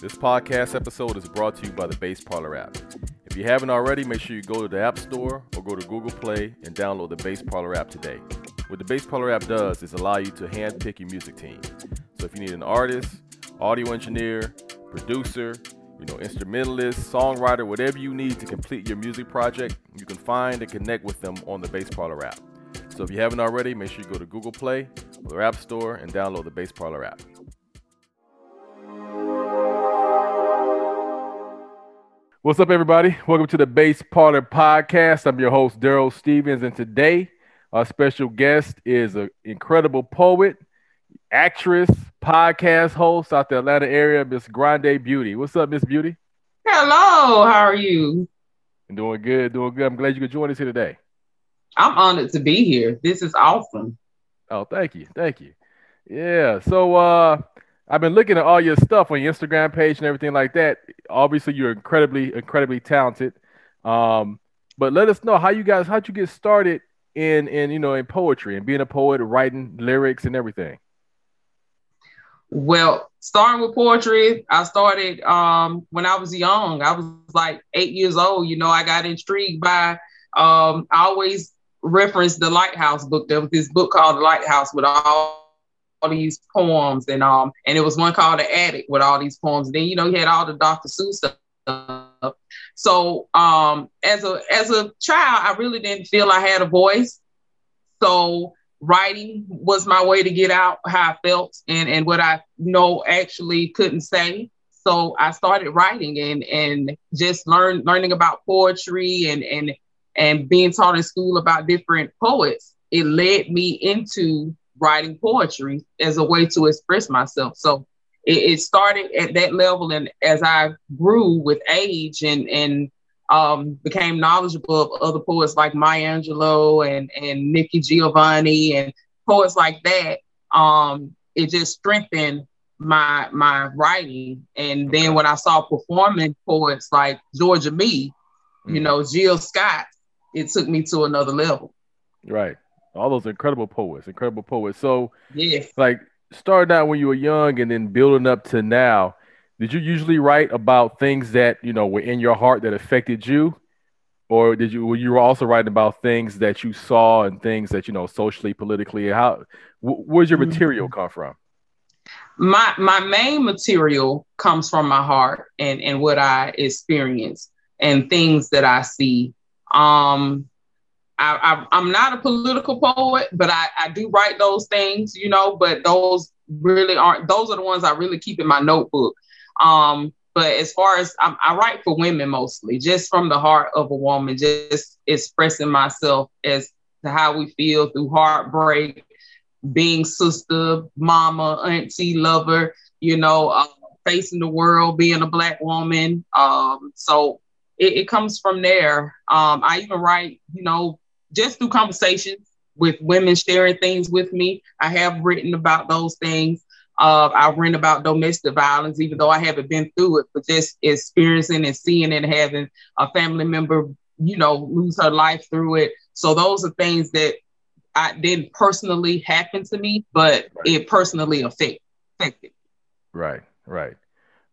This podcast episode is brought to you by the Bass Parlor app. If you haven't already, make sure you go to the App Store or go to Google Play and download the Bass Parlor app today. What the Bass Parlor app does is allow you to handpick your music team. So if you need an artist, audio engineer, producer, you know, instrumentalist, songwriter, whatever you need to complete your music project, you can find and connect with them on the Bass Parlor app. So if you haven't already, make sure you go to Google Play or the App Store and download the Bass Parlor app. What's up, everybody? Welcome to the Bass Parlor Podcast. I'm your host, Daryl Stevens, and today our special guest is an incredible poet, actress, podcast host out the Atlanta area, Miss Grande Beauty. What's up, Miss Beauty? Hello, how are you? Doing good, doing good. I'm glad you could join us here today. I'm honored to be here. This is awesome. Oh, thank you, thank you. Yeah, so uh, I've been looking at all your stuff on your Instagram page and everything like that. Obviously, you're incredibly, incredibly talented. Um, but let us know how you guys, how'd you get started in, in you know, in poetry and being a poet, writing lyrics and everything. Well, starting with poetry, I started um, when I was young. I was like eight years old. You know, I got intrigued by. Um, I always reference the Lighthouse book. There was this book called The Lighthouse with all all these poems and um and it was one called the attic with all these poems. Then you know he had all the dr seuss stuff. So um as a as a child i really didn't feel i had a voice. So writing was my way to get out how i felt and and what i know actually couldn't say. So i started writing and and just learn learning about poetry and and and being taught in school about different poets. It led me into writing poetry as a way to express myself. So it, it, started at that level, and as I grew with age and and um, became knowledgeable of other poets like Maya Angelou and and Nikki Giovanni and poets like that, um, it just strengthened my my writing. And then when I saw performing poets like Georgia Me, you mm. know, Jill Scott, it took me to another level. Right all those incredible poets, incredible poets. So, yeah, like starting out when you were young and then building up to now, did you usually write about things that you know were in your heart that affected you, or did you were you also writing about things that you saw and things that you know socially, politically? How where's your material mm-hmm. come from? My my main material comes from my heart and and what I experience and things that I see. Um, I, I, am not a political poet, but I, I do write those things, you know, but those really aren't, those are the ones I really keep in my notebook. Um, but as far as I, I write for women mostly, just from the heart of a woman, just expressing myself as to how we feel through heartbreak, being sister, mama, auntie, lover, you know, uh, facing the world, being a black woman. Um, so it, it, comes from there. Um, I even write, you know, just through conversations with women sharing things with me. I have written about those things. Uh, I've written about domestic violence, even though I haven't been through it, but just experiencing and seeing and having a family member, you know, lose her life through it. So those are things that I didn't personally happen to me, but right. it personally affect, affected. Right, right.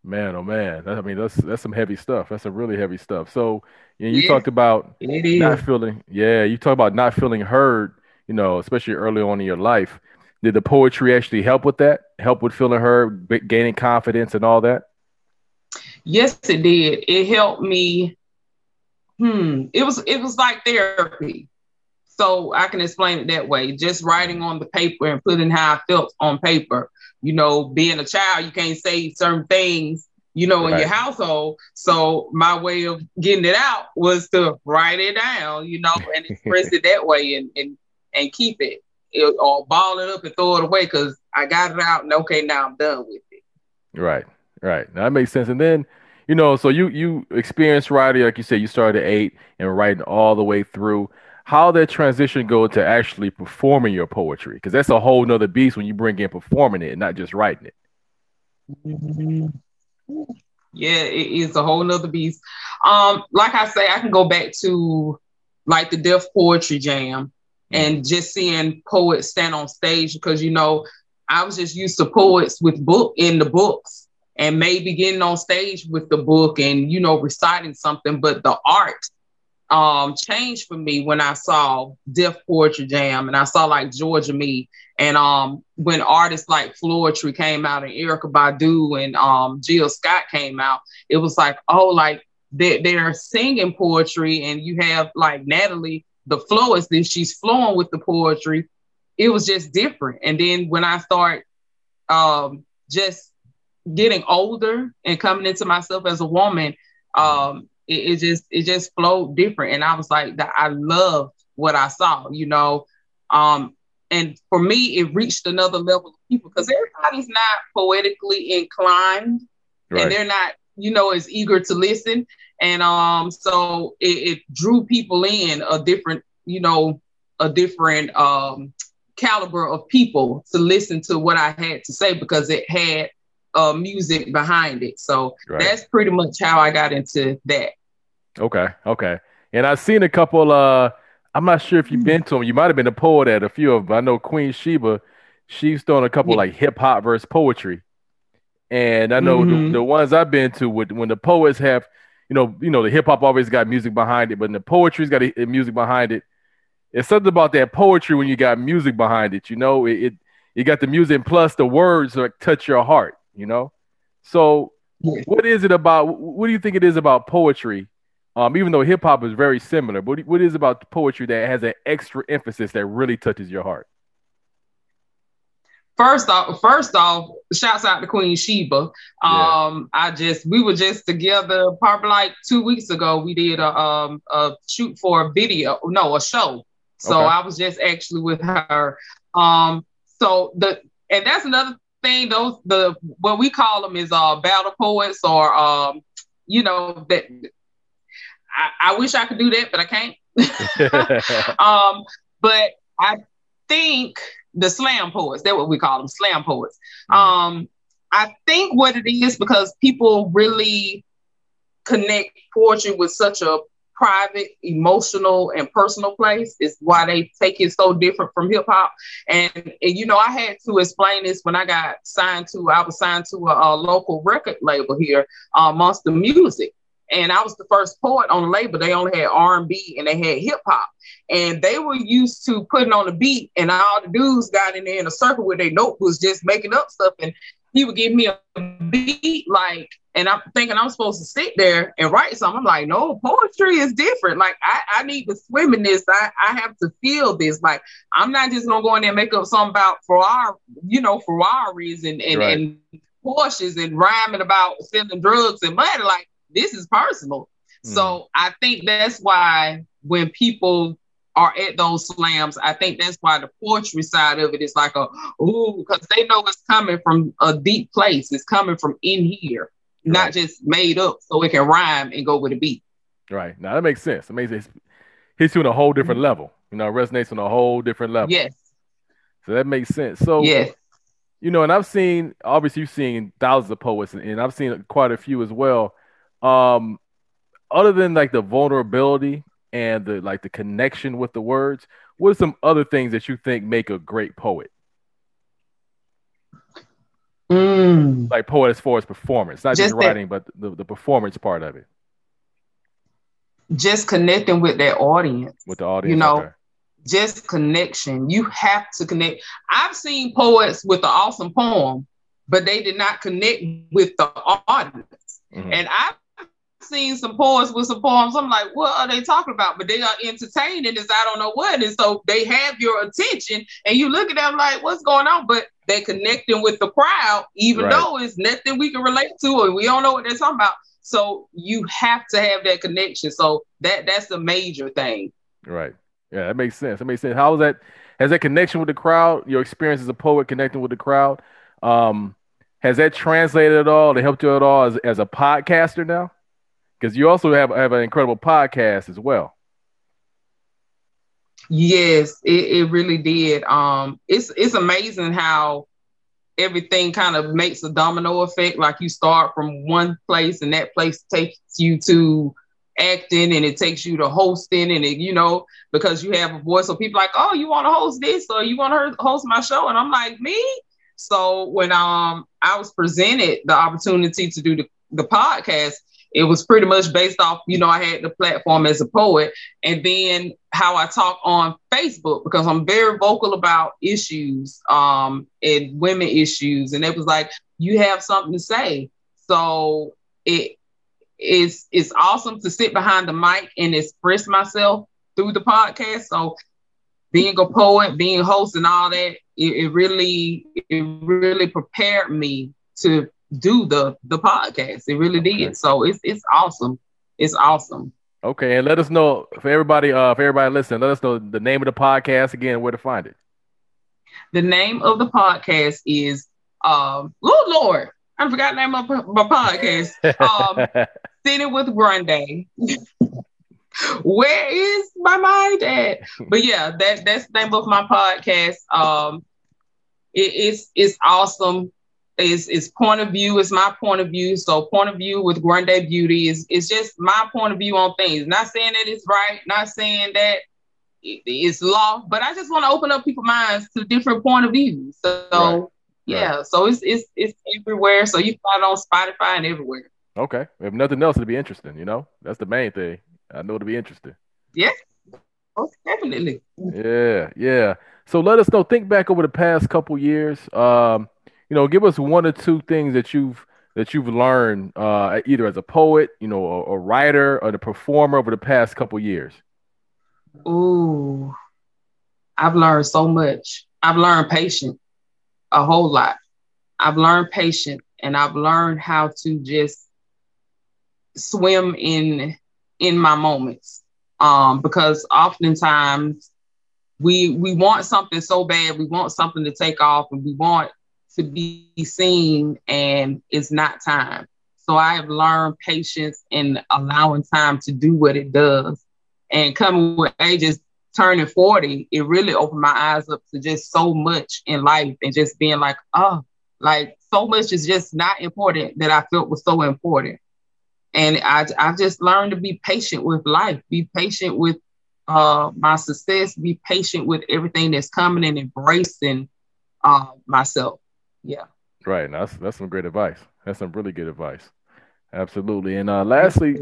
Man, oh man, that, I mean that's that's some heavy stuff. That's some really heavy stuff. So you, know, you yeah, talked about not feeling, yeah, you talk about not feeling heard. You know, especially early on in your life. Did the poetry actually help with that? Help with feeling heard, gaining confidence, and all that? Yes, it did. It helped me. Hmm. It was it was like therapy. So I can explain it that way. Just writing on the paper and putting how I felt on paper you know, being a child, you can't say certain things, you know, right. in your household. So my way of getting it out was to write it down, you know, and express it that way and and and keep it, it or ball it up and throw it away because I got it out and okay, now I'm done with it. Right, right. Now that makes sense. And then, you know, so you you experienced writing, like you said, you started at eight and writing all the way through how that transition go to actually performing your poetry? Because that's a whole nother beast when you bring in performing it and not just writing it. Yeah it is a whole nother beast. Um like i say i can go back to like the Def Poetry Jam and just seeing poets stand on stage because you know i was just used to poets with book in the books and maybe getting on stage with the book and you know reciting something but the art um changed for me when i saw Def Poetry Jam and i saw like georgia me. And um when artists like Floetry came out and Erykah Badu and um jill scott came out it was like oh like they, they're singing poetry and you have like natalie the Floacist she's flowing with the poetry. It was just different. And then when i start um just getting older and coming into myself as a woman, um, it, it, just it just flowed different. And I was like, that I loved what I saw, you know. Um, and for me, it reached another level of people because everybody's not poetically inclined right. and they're not, you know, as eager to listen. And um, so it, it drew people in a different, you know, a different um caliber of people to listen to what I had to say because it had uh, music behind it. So right. that's pretty much how I got into that. Okay, okay. And I've seen a couple. Uh, I'm not sure if you've been to them. You might have been a poet at a few of them. I know Queen Sheba. She's done a couple yeah. like hip hop verse poetry, and I know mm-hmm. the, the, ones I've been to with when the poets have, you know, you know, the hip hop always got music behind it, but the poetry's got a, a music behind it. It's something about that poetry when you got music behind it. You know, it, it you got the music plus the words like touch your heart you know? So yeah. what is it about what do you think it is about poetry? Um, even though hip hop is very similar, but what is about poetry that has an extra emphasis that really touches your heart? First off, first off, shouts out to Queen Sheba. Um, yeah. I just we were just together probably like two weeks ago. We did a um a shoot for a video, no, a show. So okay. I was just actually with her. Um, so the and that's another thing. Those the what we call them is uh battle poets or um you know that I, I wish I could do that, but I can't. um, but I think the slam poets, that's what we call them, slam poets. Mm. Um, I think what it is because people really connect poetry with such a private, emotional, and personal place is why they take it so different from hip hop. And, and, you know, I had to explain this when I got signed to, I was signed to a, a local record label here, uh, Monster Music. And I was the first poet on the label. They only had R and B and they had hip hop, and they were used to putting on the beat. And all the dudes got in there in a circle with their notebooks, just making up stuff. And he would give me a beat like and I'm thinking I'm supposed to sit there and write something. I'm like, no, poetry is different. Like I, I need to swim in this. I, I have to feel this. Like I'm not just gonna go in there and make up something about Ferrari, you know, Ferraris and and, right. and Porsches and rhyming about selling drugs and money. Like this is personal. Mm. So I think that's why when people are at those slams, I think that's why the poetry side of it is like a ooh, because they know it's coming from a deep place. It's coming from in here not just made up so it can rhyme and go with a beat. Right. Now that makes sense. It makes it hits you on a whole different mm-hmm. level. You know, resonates on a whole different level. Yes. So that makes sense. So yes. You know, and I've seen obviously you've seen thousands of poets and, and I've seen quite a few as well. Um, other than like the vulnerability and the like the connection with the words, what are some other things that you think make a great poet? Mm. Like poet as far as performance, not just, just writing, that, but the, the performance part of it. Just connecting with that audience. With the audience. You know, just connection. You have to connect. I've seen poets with an awesome poem, but they did not connect with the audience. Mm-hmm. And I've seen some poets with some poems. I'm like, what are they talking about? But they are entertaining as I don't know what. And so they have your attention and you look at them like, what's going on? But they're connecting with the crowd, even right. though it's nothing we can relate to and we don't know what they're talking about. So you have to have that connection. So that that's the major thing. Right. Yeah, that makes sense. That makes sense. How is that has that connection with the crowd, your experience as a poet connecting with the crowd? Um, has that translated at all to help you at all as, as a podcaster now? Because you also have, have an incredible podcast as well. Yes, it, it really did. Um, it's it's amazing how everything kind of makes a domino effect. Like you start from one place, and that place takes you to acting, and it takes you to hosting, and it you know because you have a voice. So people like, oh, you want to host this, or you want to host my show, and I'm like, me. So when um I was presented the opportunity to do the, the podcast, it was pretty much based off, you know, I had the platform as a poet and then how I talk on Facebook because I'm very vocal about issues um and women issues. And it was like, you have something to say. So it is it's awesome to sit behind the mic and express myself through the podcast. So being a poet, being a host and all that, it, it really it really prepared me to do the the podcast. It really did. So it's it's awesome. It's awesome. Okay, and let us know for everybody, uh, for everybody listening, let us know the name of the podcast again, where to find it. The name of the podcast is um, oh Lord, I forgot the name of my podcast. Um, Sitting with Grande. Where is my mind at? But yeah, that that's the name of my podcast. Um, it, it's it's awesome. It's, it's point of view. It's my point of view. So point of view with Grande Beauty is it's just my point of view on things. Not saying that it's right. Not saying that it's law, but I just want to open up people's minds to different point of views. So right. yeah, right. so it's it's it's everywhere. So you find it on Spotify and everywhere. Okay. If nothing else, it'll be interesting. You know, that's the main thing. I know it'll be interesting. Yeah. Most definitely. Yeah, yeah. So let us know. Think back over the past couple years. Um, you know, give us one or two things that you've that you've learned, uh, either as a poet, you know, a, a writer, or a performer over the past couple years. Ooh, I've learned so much. I've learned patience a whole lot. I've learned patience, and I've learned how to just swim in in my moments um, because oftentimes we we want something so bad we want something to take off and we want to be seen and it's not time. So i have learned patience and allowing time to do what it does. And coming with ages turning 40 it really opened my eyes up to just so much in life and just being like oh like so much is just not important that i felt was so important. And I, I just learned to be patient with life, be patient with uh, my success, be patient with everything that's coming and embracing uh, myself. Yeah. Right. Now, that's, that's some great advice. That's some really good advice. Absolutely. And uh, lastly,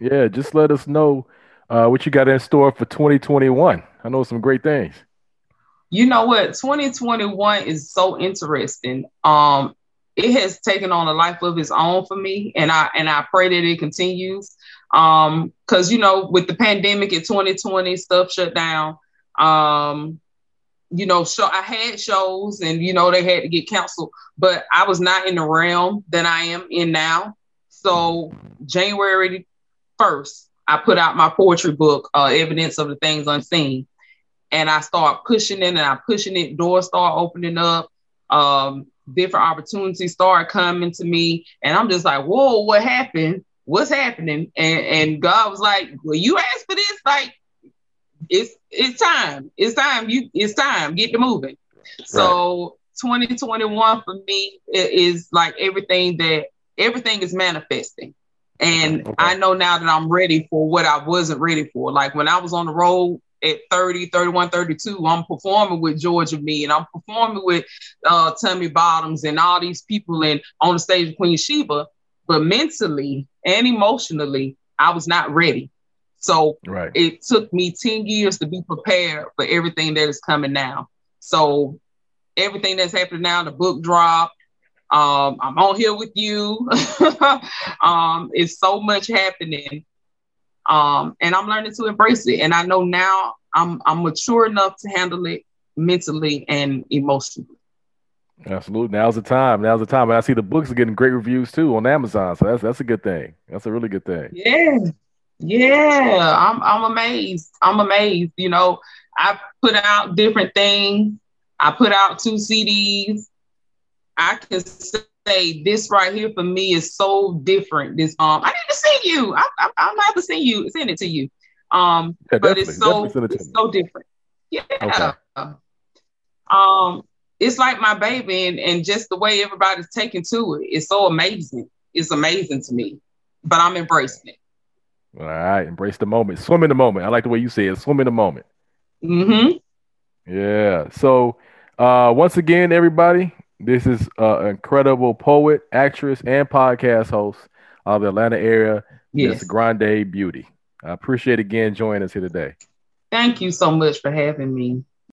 yeah, just let us know uh, what you got in store for 2021. I know some great things. You know what? 2021 is so interesting. Um, it has taken on a life of its own for me and i and i pray that it continues um because you know with the pandemic in 2020 stuff shut down um you know show i had shows and you know they had to get canceled but i was not in the realm that i am in now. So january 1st i put out my poetry book uh, evidence of the things unseen. And i start pushing it and i pushing it. Doors start opening up. Um different opportunities start coming to me, and I'm just like, whoa, what happened? What's happening? And and God was like, well, you asked for this, like it's it's time. It's time. You it's time. Get to moving. Right. So 2021 for me is like everything that everything is manifesting. And okay. I know now that I'm ready for what I wasn't ready for. Like when I was on the road at 30, 31, 32, I'm performing with Georgia Me and I'm performing with uh, Tammy Bottoms and all these people and on the stage of Queen Sheba. But mentally and emotionally, I was not ready. So right. it took me 10 years to be prepared for everything that is coming now. So everything that's happening now, the book drop, um, I'm on here with you. um, it's so much happening um, and I'm learning to embrace it. And I know now I'm I'm mature enough to handle it mentally and emotionally. Absolutely. Now's the time. Now's the time. And I see the books are getting great reviews too on Amazon. So that's that's a good thing. That's a really good thing. Yeah. Yeah. I'm I'm amazed. I'm amazed. You know, I put out different things. I put out two CDs. I can say this right here for me is so different. This um, I need to see you. I, I, I'm have to send you, send it to you. Um, yeah, but it's so it it's so different. Yeah. Okay. Um, it's like my baby, and, and just the way everybody's taking to it. It's so amazing. It's amazing to me, but I'm embracing it. All right, embrace the moment. Swim in the moment. I like the way you say it. Swim in the moment. Mm-hmm. Yeah. So, uh, once again, everybody, This is an incredible poet, actress, and podcast host of the Atlanta area, yes. Miss Grande Beauty. I appreciate again joining us here today. Thank you so much for having me.